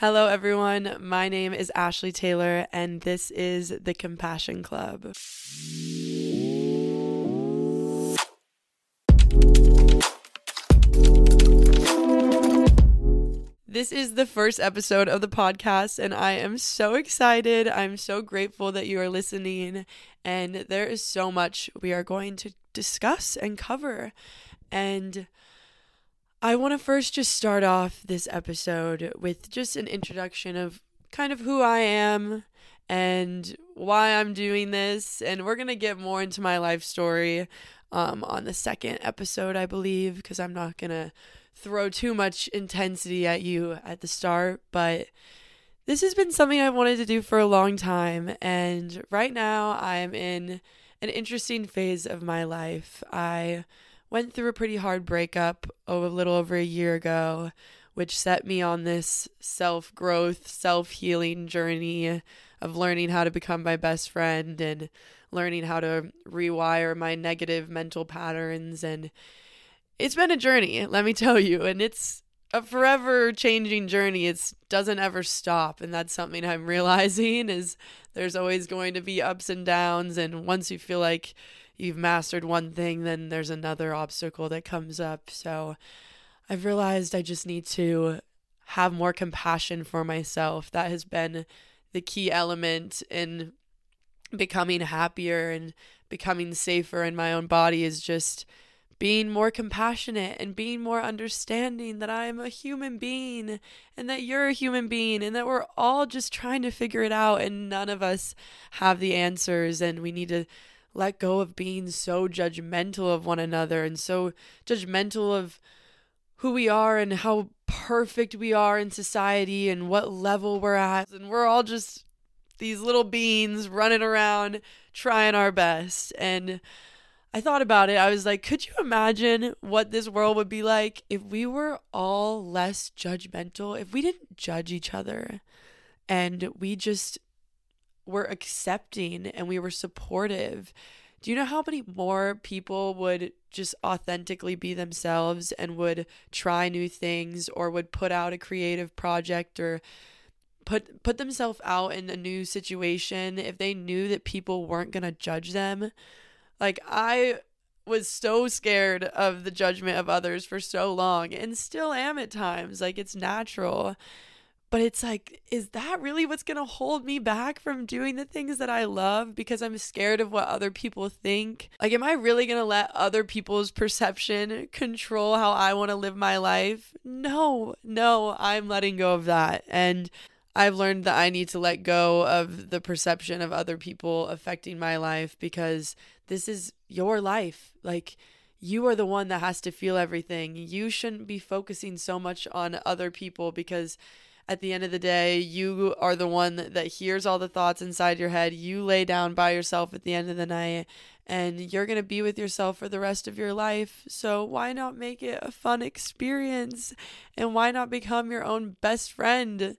Hello, everyone. My name is Ashley Taylor, and this is the Compassion Club. This is the first episode of the podcast, and I am so excited. I'm so grateful that you are listening, and there is so much we are going to discuss and cover. And I want to first just start off this episode with just an introduction of kind of who I am and why I'm doing this. And we're going to get more into my life story um, on the second episode, I believe, because I'm not going to throw too much intensity at you at the start. But this has been something I've wanted to do for a long time. And right now, I'm in an interesting phase of my life. I went through a pretty hard breakup a little over a year ago, which set me on this self growth, self healing journey of learning how to become my best friend and learning how to rewire my negative mental patterns. And it's been a journey, let me tell you. And it's a forever changing journey. It doesn't ever stop. And that's something I'm realizing is there's always going to be ups and downs. And once you feel like you've mastered one thing, then there's another obstacle that comes up. So I've realized I just need to have more compassion for myself. That has been the key element in becoming happier and becoming safer in my own body is just being more compassionate and being more understanding that I'm a human being and that you're a human being and that we're all just trying to figure it out and none of us have the answers and we need to let go of being so judgmental of one another and so judgmental of who we are and how perfect we are in society and what level we're at. And we're all just these little beings running around trying our best. And I thought about it. I was like, could you imagine what this world would be like if we were all less judgmental, if we didn't judge each other and we just were accepting and we were supportive, do you know how many more people would just authentically be themselves and would try new things or would put out a creative project or put put themselves out in a new situation if they knew that people weren't going to judge them? Like I was so scared of the judgment of others for so long and still am at times. Like it's natural. But it's like, is that really what's going to hold me back from doing the things that I love because I'm scared of what other people think? Like, am I really going to let other people's perception control how I want to live my life? No, no, I'm letting go of that. And I've learned that I need to let go of the perception of other people affecting my life because this is your life. Like, you are the one that has to feel everything. You shouldn't be focusing so much on other people because at the end of the day, you are the one that hears all the thoughts inside your head. You lay down by yourself at the end of the night and you're going to be with yourself for the rest of your life. So why not make it a fun experience? And why not become your own best friend?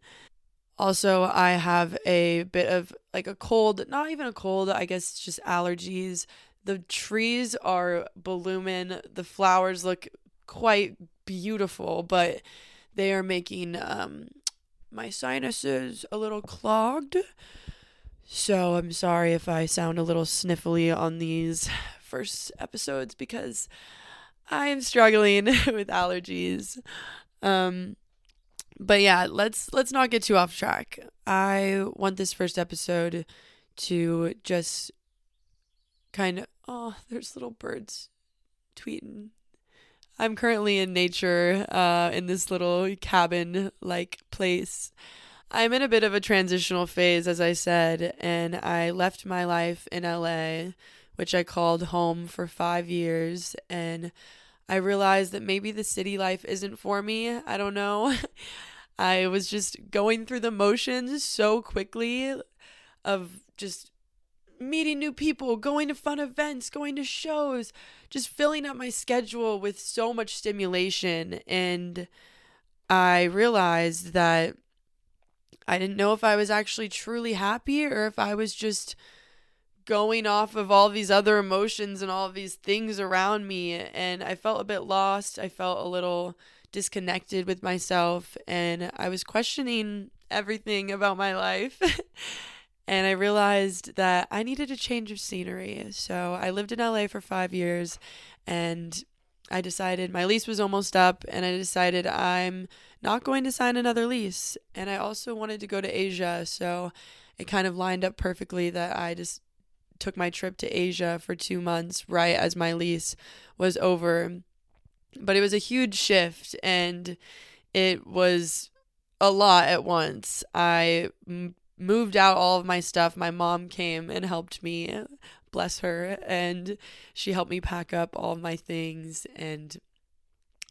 Also, I have a bit of like a cold, not even a cold, I guess it's just allergies. The trees are blooming, the flowers look quite beautiful, but they are making um my sinuses a little clogged. So I'm sorry if I sound a little sniffly on these first episodes because I am struggling with allergies. Um but yeah, let's let's not get too off track. I want this first episode to just kind of oh, there's little birds tweeting I'm currently in nature, uh, in this little cabin like place. I'm in a bit of a transitional phase, as I said, and I left my life in LA, which I called home for five years, and I realized that maybe the city life isn't for me. I don't know. I was just going through the motions so quickly of just meeting new people, going to fun events, going to shows, just filling up my schedule with so much stimulation. And I realized that I didn't know if I was actually truly happy or if I was just going off of all these other emotions and all these things around me. And I felt a bit lost. I felt a little disconnected with myself and I was questioning everything about my life. and I realized that I needed a change of scenery. So I lived in LA for five years and I decided my lease was almost up and I decided I'm not going to sign another lease. And I also wanted to go to Asia. So it kind of lined up perfectly that I just took my trip to Asia for two months right as my lease was over. But it was a huge shift and it was a lot at once. I moved out all of my stuff. My mom came and helped me, bless her, and she helped me pack up all of my things and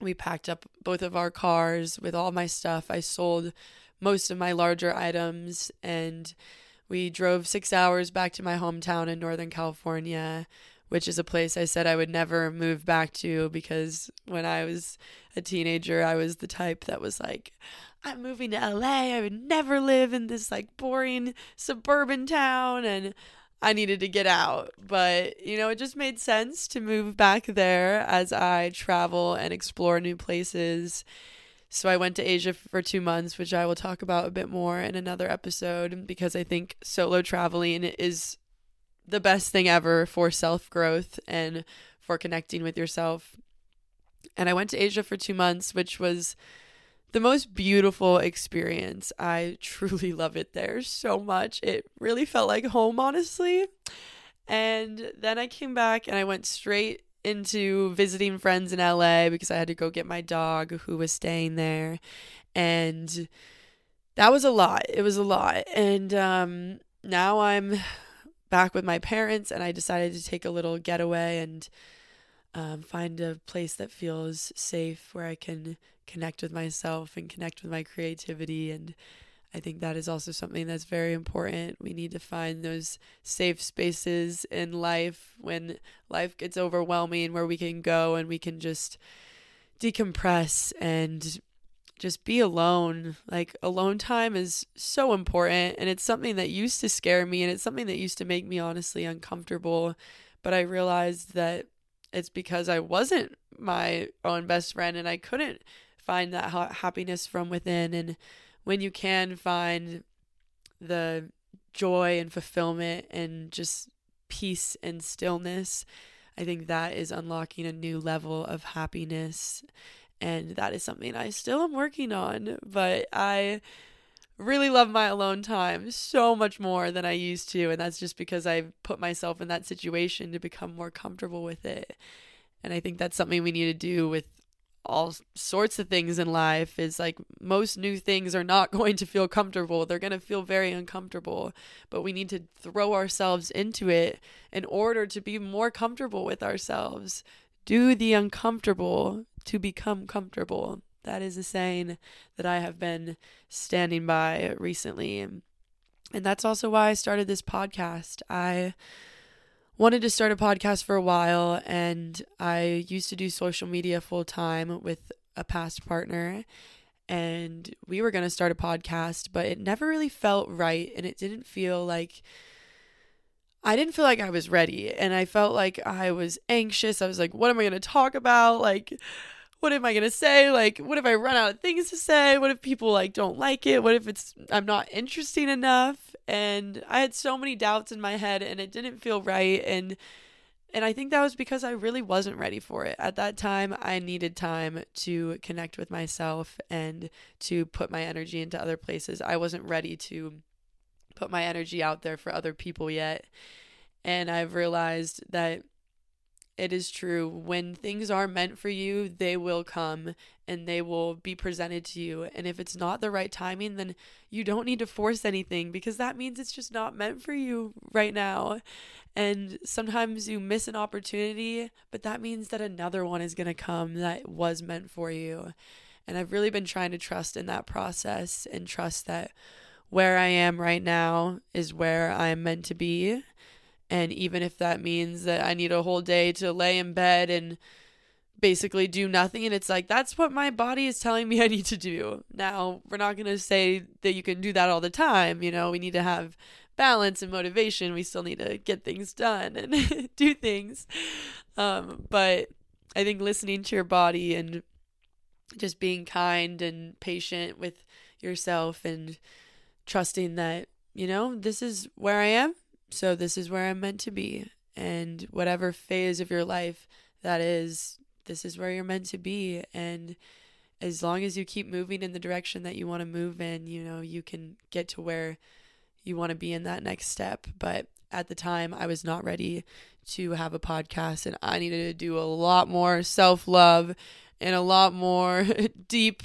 we packed up both of our cars with all my stuff. I sold most of my larger items and we drove 6 hours back to my hometown in Northern California which is a place I said I would never move back to because when I was a teenager, I was the type that was like, I'm moving to LA. I would never live in this like boring suburban town and I needed to get out. But, you know, it just made sense to move back there as I travel and explore new places. So I went to Asia for two months, which I will talk about a bit more in another episode because I think solo traveling is the best thing ever for self growth and for connecting with yourself. And I went to Asia for two months, which was the most beautiful experience. I truly love it there so much. It really felt like home, honestly. And then I came back and I went straight into visiting friends in LA because I had to go get my dog who was staying there. And that was a lot. It was a lot. And um, now I'm back with my parents, and I decided to take a little getaway and um, find a place that feels safe where I can connect with myself and connect with my creativity. And I think that is also something that's very important. We need to find those safe spaces in life when life gets overwhelming where we can go and we can just decompress and just be alone. Like alone time is so important and it's something that used to scare me and it's something that used to make me honestly uncomfortable, but I realized that it's because I wasn't my own best friend and I couldn't find that ha- happiness from within. And when you can find the joy and fulfillment and just peace and stillness, I think that is unlocking a new level of happiness. And that is something I still am working on, but I really love my alone time so much more than I used to, and that's just because I've put myself in that situation to become more comfortable with it. And I think that's something we need to do with all sorts of things in life is like most new things are not going to feel comfortable. They're going to feel very uncomfortable, but we need to throw ourselves into it in order to be more comfortable with ourselves. Do the uncomfortable to become comfortable. That is a saying that I have been standing by recently. And that's also why I started this podcast. I wanted to start a podcast for a while and I used to do social media full time with a past partner and we were going to start a podcast, but it never really felt right and it didn't feel like I didn't feel like I was ready and I felt like I was anxious. I was like, what am I going to talk about? Like what am I gonna say? Like, what if I run out of things to say? What if people like don't like it? What if it's I'm not interesting enough? And I had so many doubts in my head and it didn't feel right and and I think that was because I really wasn't ready for it. At that time, I needed time to connect with myself and to put my energy into other places. I wasn't ready to put my energy out there for other people yet. And I've realized that it is true. When things are meant for you, they will come and they will be presented to you. And if it's not the right timing, then you don't need to force anything because that means it's just not meant for you right now. And sometimes you miss an opportunity, but that means that another one is going to come that was meant for you. And I've really been trying to trust in that process and trust that where I am right now is where I'm meant to be and even if that means that I need a whole day to lay in bed and basically do nothing, and it's like, that's what my body is telling me I need to do. Now, we're not going to say that you can do that all the time. You know, we need to have balance and motivation. We still need to get things done and do things. Um, but I think listening to your body and just being kind and patient with yourself and trusting that, you know, this is where I am, so this is where I'm meant to be. And whatever phase of your life that is, this is where you're meant to be. And as long as you keep moving in the direction that you want to move in, you know, you can get to where you want to be in that next step. But at the time, I was not ready to have a podcast, and I needed to do a lot more self love and a lot more deep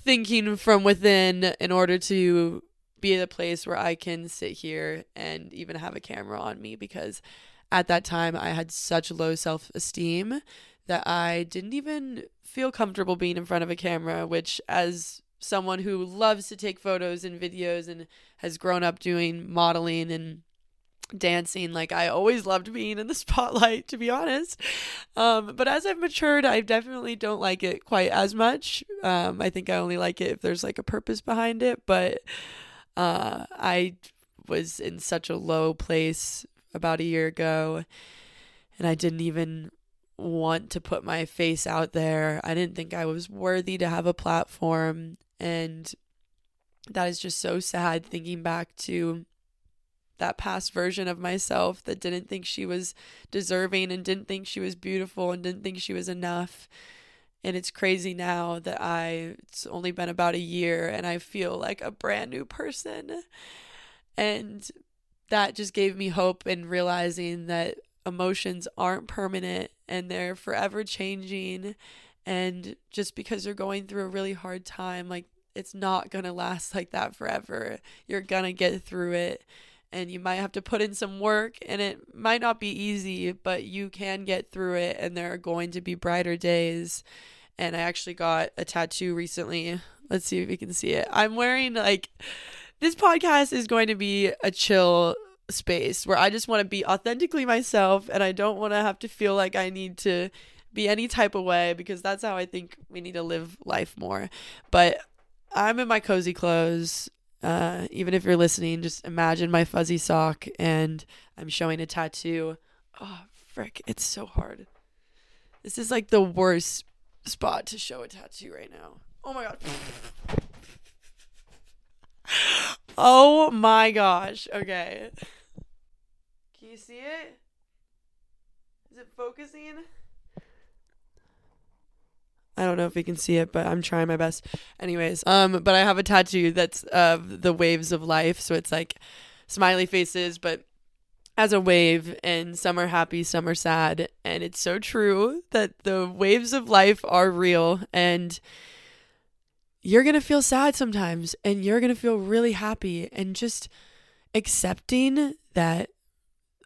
thinking from within in order to be a place where I can sit here and even have a camera on me because at that time I had such low self esteem that I didn't even feel comfortable being in front of a camera, which, as someone who loves to take photos and videos and has grown up doing modeling and dancing like i always loved being in the spotlight to be honest. Um, but as i've matured i definitely don't like it quite as much. Um, i think i only like it if there's like a purpose behind it but uh, i was in such a low place about a year ago and i didn't even want to put my face out there i didn't think i was worthy to have a platform and that is just so sad thinking back to that past version of myself that didn't think she was deserving and didn't think she was beautiful and didn't think she was enough. And it's crazy now that I, it's only been about a year and I feel like a brand new person. And that just gave me hope in realizing that emotions aren't permanent and they're forever changing. And just because you're going through a really hard time, like it's not going to last like that forever. You're going to get through it and you might have to put in some work and it might not be easy, but you can get through it and there are going to be brighter days. And I actually got a tattoo recently. Let's see if you can see it. I'm wearing like this podcast is going to be a chill space where I just want to be authentically myself and I don't want to have to feel like I need to be any type of way because that's how I think we need to live life more. But I'm in my cozy clothes. Uh, even if you're listening, just imagine my fuzzy sock and I'm showing a tattoo. Oh, frick, it's so hard. This is like the worst spot to show a tattoo right now. Oh my god. oh my gosh. Okay. Can you see it? Is it focusing? I don't know if you can see it, but I'm trying my best. Anyways, um, but I have a tattoo that's of the waves of life, so it's like smiley faces, but as a wave, and some are happy, some are sad, and it's so true that the waves of life are real, and you're gonna feel sad sometimes, and you're gonna feel really happy, and just accepting that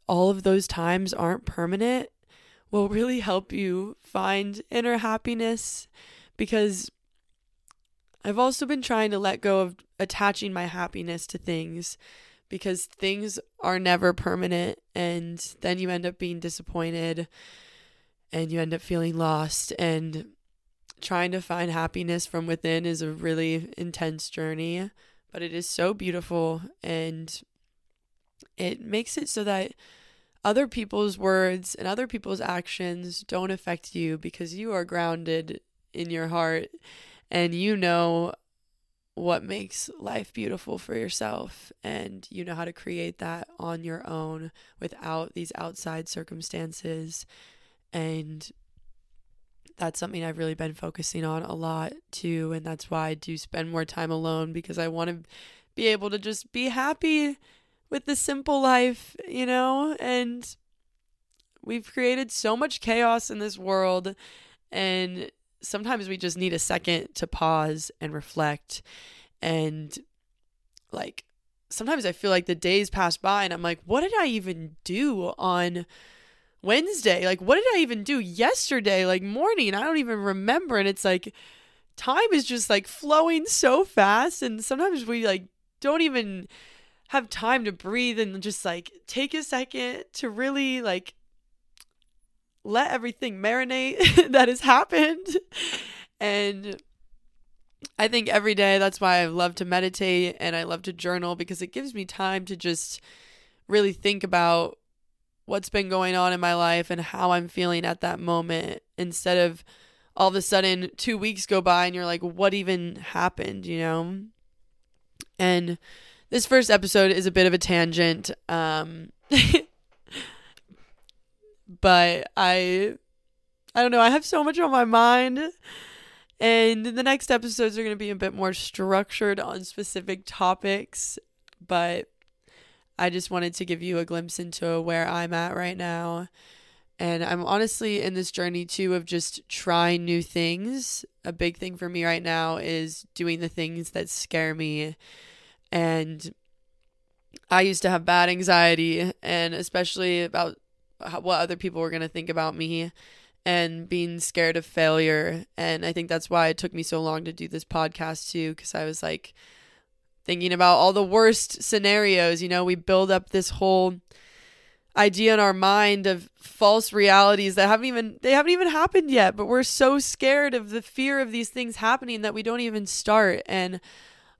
all of those times aren't permanent will really help you find inner happiness because I've also been trying to let go of attaching my happiness to things because things are never permanent and then you end up being disappointed and you end up feeling lost and trying to find happiness from within is a really intense journey but it is so beautiful and it makes it so that other people's words and other people's actions don't affect you because you are grounded in your heart and you know what makes life beautiful for yourself and you know how to create that on your own without these outside circumstances and that's something I've really been focusing on a lot too and that's why I do spend more time alone because I want to be able to just be happy with the simple life, you know? And we've created so much chaos in this world. And sometimes we just need a second to pause and reflect. And like, sometimes I feel like the days pass by and I'm like, what did I even do on Wednesday? Like, what did I even do yesterday? Like, morning? I don't even remember. And it's like, time is just like flowing so fast. And sometimes we like don't even have time to breathe and just like take a second to really like let everything marinate that has happened. And I think every day that's why I love to meditate and I love to journal because it gives me time to just really think about what's been going on in my life and how I'm feeling at that moment instead of all of a sudden 2 weeks go by and you're like what even happened, you know? And this first episode is a bit of a tangent. Um but I I don't know, I have so much on my mind. And the next episodes are going to be a bit more structured on specific topics, but I just wanted to give you a glimpse into where I'm at right now. And I'm honestly in this journey too of just trying new things. A big thing for me right now is doing the things that scare me. And I used to have bad anxiety, and especially about what other people were going to think about me and being scared of failure. And I think that's why it took me so long to do this podcast too, because I was like thinking about all the worst scenarios. You know, we build up this whole idea in our mind of false realities that haven't even they haven't even happened yet but we're so scared of the fear of these things happening that we don't even start and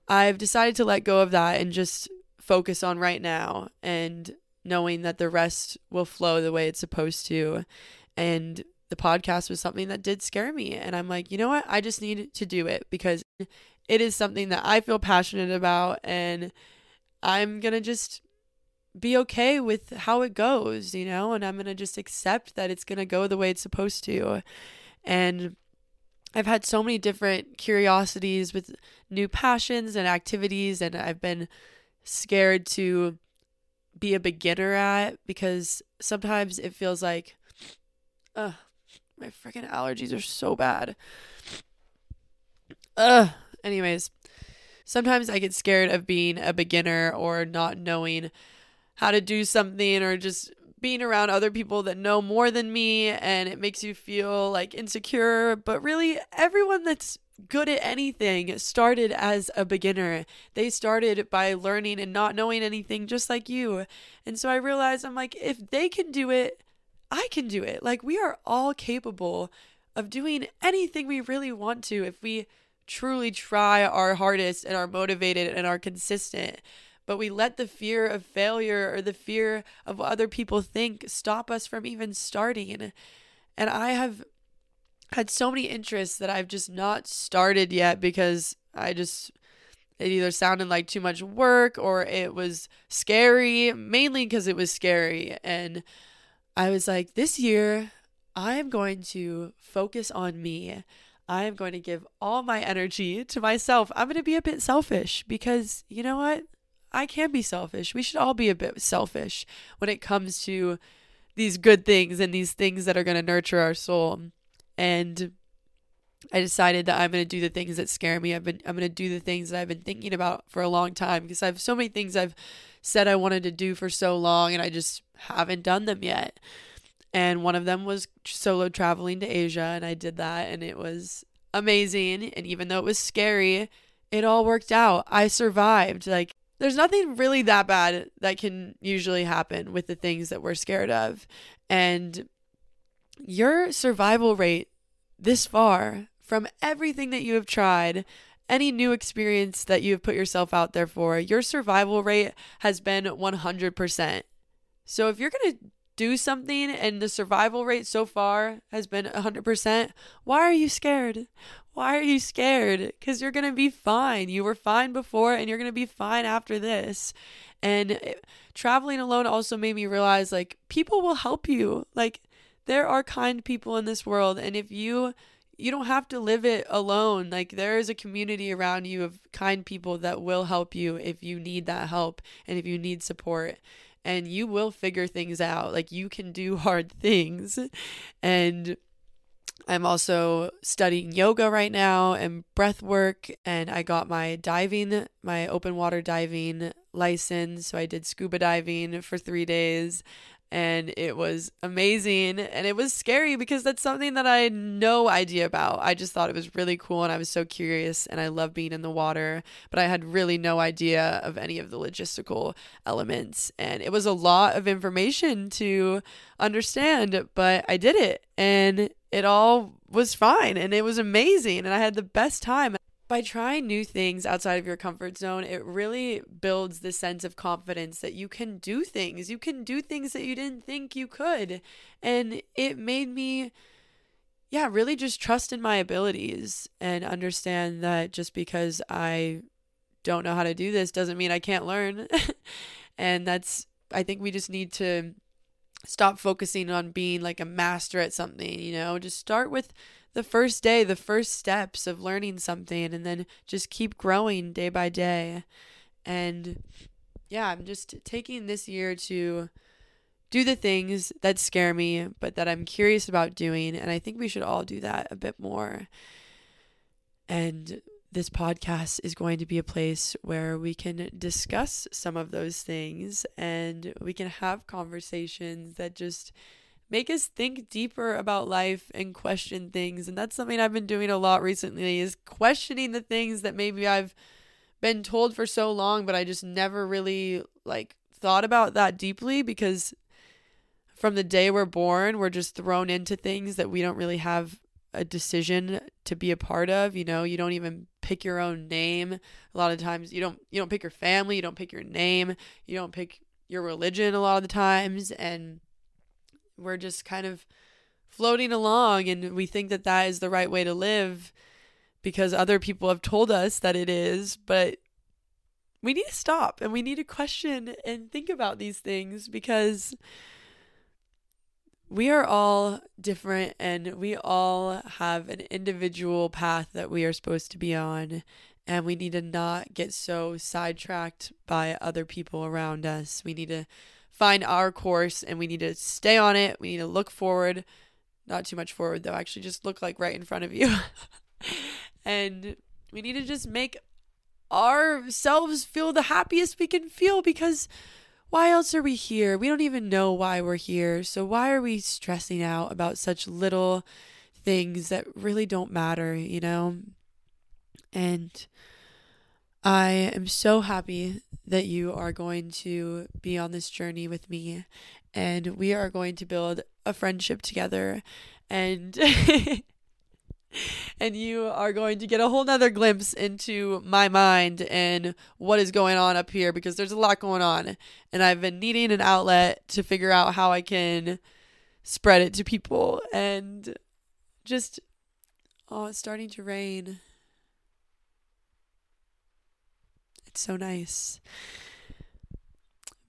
I've decided to let go of that and just focus on right now and knowing that the rest will flow the way it's supposed to and the podcast was something that did scare me. And I'm like, you know what? I just need to do it because it is something that I feel passionate about. And I'm going to just be okay with how it goes, you know? And I'm going to just accept that it's going to go the way it's supposed to. And I've had so many different curiosities with new passions and activities, and I've been scared to be a beginner at because sometimes it feels like, uh, my freaking allergies are so bad. Ugh. Anyways, sometimes I get scared of being a beginner or not knowing how to do something or just being around other people that know more than me and it makes you feel like insecure. But really, everyone that's good at anything started as a beginner. They started by learning and not knowing anything, just like you. And so I realized I'm like, if they can do it, I can do it. Like, we are all capable of doing anything we really want to if we truly try our hardest and are motivated and are consistent. But we let the fear of failure or the fear of what other people think stop us from even starting. And I have had so many interests that I've just not started yet because I just it either sounded like too much work or it was scary, mainly because it was scary and I was like, this year, I am going to focus on me. I am going to give all my energy to myself. I'm going to be a bit selfish because you know what? I can be selfish. We should all be a bit selfish when it comes to these good things and these things that are going to nurture our soul. And I decided that I'm going to do the things that scare me. I've been I'm going to do the things that I've been thinking about for a long time because I have so many things I've said I wanted to do for so long and I just haven't done them yet. And one of them was solo traveling to Asia, and I did that, and it was amazing. And even though it was scary, it all worked out. I survived. Like, there's nothing really that bad that can usually happen with the things that we're scared of. And your survival rate this far from everything that you have tried, any new experience that you have put yourself out there for, your survival rate has been 100%. So if you're going to do something and the survival rate so far has been 100%, why are you scared? Why are you scared? Because you're going to be fine. You were fine before and you're going to be fine after this. And it, traveling alone also made me realize like people will help you. Like there are kind people in this world. And if you you don't have to live it alone. Like there is a community around you of kind people that will help you if you need that help and if you need support and you will figure things out. Like you can do hard things. And I'm also studying yoga right now and breath work and I got my diving, my open water diving license. So I did scuba diving for 3 days and it was amazing and it was scary because that's something that I had no idea about. I just thought it was really cool and I was so curious and I love being in the water, but I had really no idea of any of the logistical elements and it was a lot of information to understand, but I did it and it all was fine and it was amazing and I had the best time by trying new things outside of your comfort zone, it really builds the sense of confidence that you can do things. You can do things that you didn't think you could. And it made me yeah, really just trust in my abilities and understand that just because I don't know how to do this doesn't mean I can't learn. and that's, I think we just need to stop focusing on being like a master at something, you know, just start with the first day, the first steps of learning something, and then just keep growing day by day. And yeah, I'm just taking this year to do the things that scare me, but that I'm curious about doing. And I think we should all do that a bit more. And this podcast is going to be a place where we can discuss some of those things and we can have conversations that just make us think deeper about life and question things. And that's something I've been doing a lot recently is questioning the things that maybe I've been told for so long, but I just never really like thought about that deeply because from the day we're born, we're just thrown into things that we don't really have a decision to be a part of, you know, you don't even pick your own name. A lot of times you don't you don't pick your family, you don't pick your name, you don't pick your religion a lot of the times and we're just kind of floating along and we think that that is the right way to live because other people have told us that it is, but we need to stop and we need to question and think about these things because we are all different and we all have an individual path that we are supposed to be on. And we need to not get so sidetracked by other people around us. We need to find our course and we need to stay on it. We need to look forward, not too much forward though, actually, just look like right in front of you. and we need to just make ourselves feel the happiest we can feel because why else are we here? We don't even know why we're here. So why are we stressing out about such little things that really don't matter, you know? And I am so happy that you are going to be on this journey with me and we are going to build a friendship together and and you are going to get a whole nother glimpse into my mind and what is going on up here because there's a lot going on. And I've been needing an outlet to figure out how I can spread it to people and just, oh, it's starting to rain. It's so nice.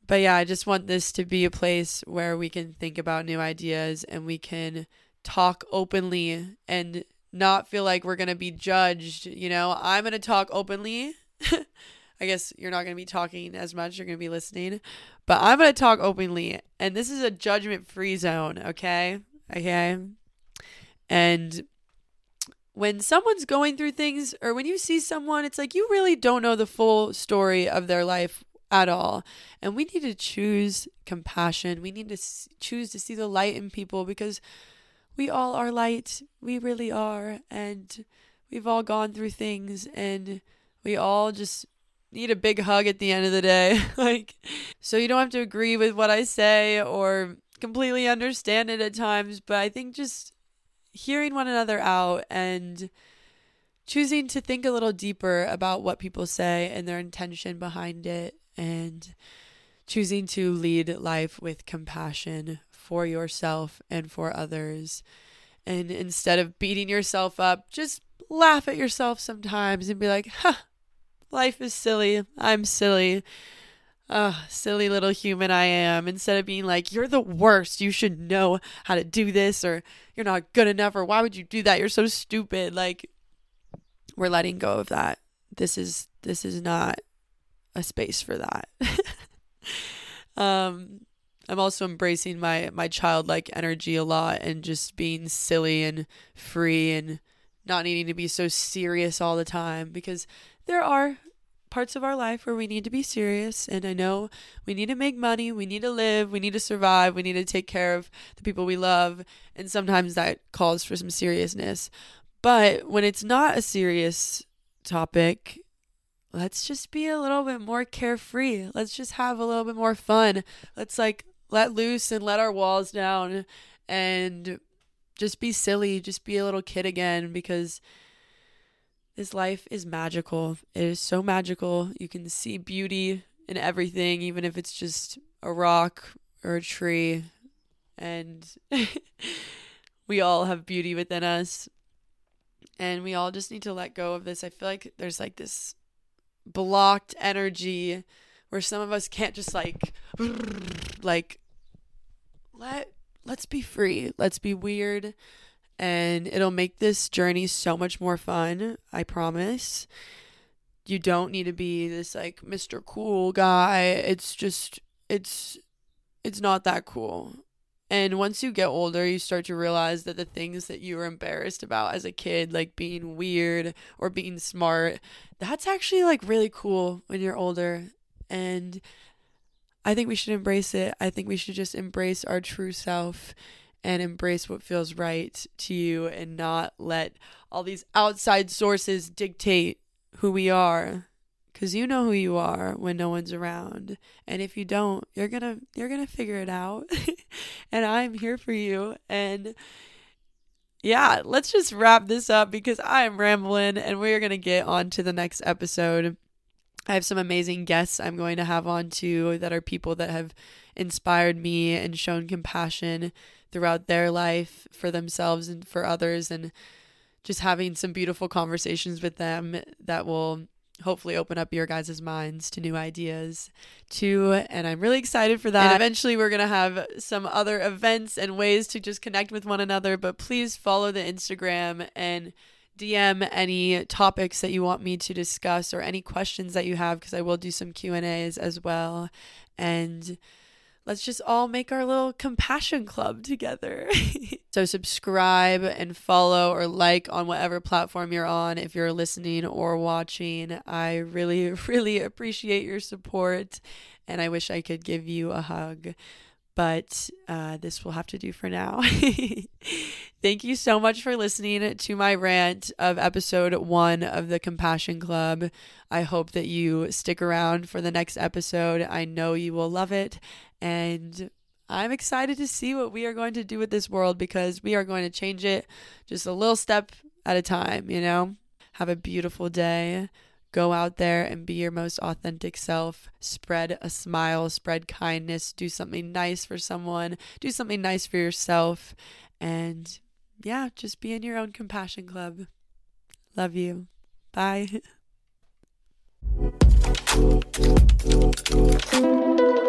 But yeah, I just want this to be a place where we can think about new ideas and we can talk openly and not feel like we're going to be judged. You know, I'm going to talk openly. I guess you're not going to be talking as much, you're going to be listening, but I'm going to talk openly. And this is a judgment free zone, okay? Okay. And when someone's going through things, or when you see someone, it's like you really don't know the full story of their life at all. And we need to choose compassion. We need to choose to see the light in people because we all are light. We really are. And we've all gone through things and we all just need a big hug at the end of the day. like, so you don't have to agree with what I say or completely understand it at times, but I think just hearing one another out and choosing to think a little deeper about what people say and their intention behind it and choosing to lead life with compassion for yourself and for others. And instead of beating yourself up, just laugh at yourself sometimes and be like, huh, life is silly. I'm silly. Oh, silly little human I am. Instead of being like, you're the worst. You should know how to do this, or you're not good enough, or why would you do that? You're so stupid. Like, we're letting go of that. This is this is not a space for that. um I'm also embracing my my childlike energy a lot and just being silly and free and not needing to be so serious all the time because there are parts of our life where we need to be serious and I know we need to make money, we need to live, we need to survive, we need to take care of the people we love and sometimes that calls for some seriousness. But when it's not a serious topic, let's just be a little bit more carefree. Let's just have a little bit more fun. Let's like let loose and let our walls down and just be silly, just be a little kid again because this life is magical. It is so magical. You can see beauty in everything, even if it's just a rock or a tree. And we all have beauty within us. And we all just need to let go of this. I feel like there's like this blocked energy where some of us can't just like like let let's be free. Let's be weird and it'll make this journey so much more fun, I promise. You don't need to be this like Mr. Cool guy. It's just it's it's not that cool. And once you get older, you start to realize that the things that you were embarrassed about as a kid, like being weird or being smart, that's actually like really cool when you're older. And I think we should embrace it. I think we should just embrace our true self and embrace what feels right to you and not let all these outside sources dictate who we are. Cuz you know who you are when no one's around. And if you don't you're going to you're going to figure it out. And I'm here for you. And yeah, let's just wrap this up because I am rambling and we're going to get on to the next episode. I have some amazing guests I'm going to have on too that are people that have inspired me and shown compassion throughout their life for themselves and for others and just having some beautiful conversations with them that will hopefully open up your guys' minds to new ideas too. And i'm really excited for that. And eventually we're going to have some other events and ways to just connect with one another but please follow the instagram and dm any topics that you want me to discuss or any questions that you have because i will do some q and a's as well. And let's just all make our little compassion club together. so, subscribe and follow or like on whatever platform you're on if you're listening or watching. I really, really appreciate your support and I wish I could give you a hug. But uh, this will have to do for now. Thank you so much for listening to my rant of episode one of the Compassion Club. I hope that you stick around for the next episode. I know you will love it. And I'm excited to see what we are going to do with this world because we are going to change it just a little step at a time, you know? Have a beautiful day. Go out there and be your most authentic self. Spread a smile, spread kindness, do something nice for someone, do something nice for yourself. And yeah, just be in your own compassion club. Love you. Bye.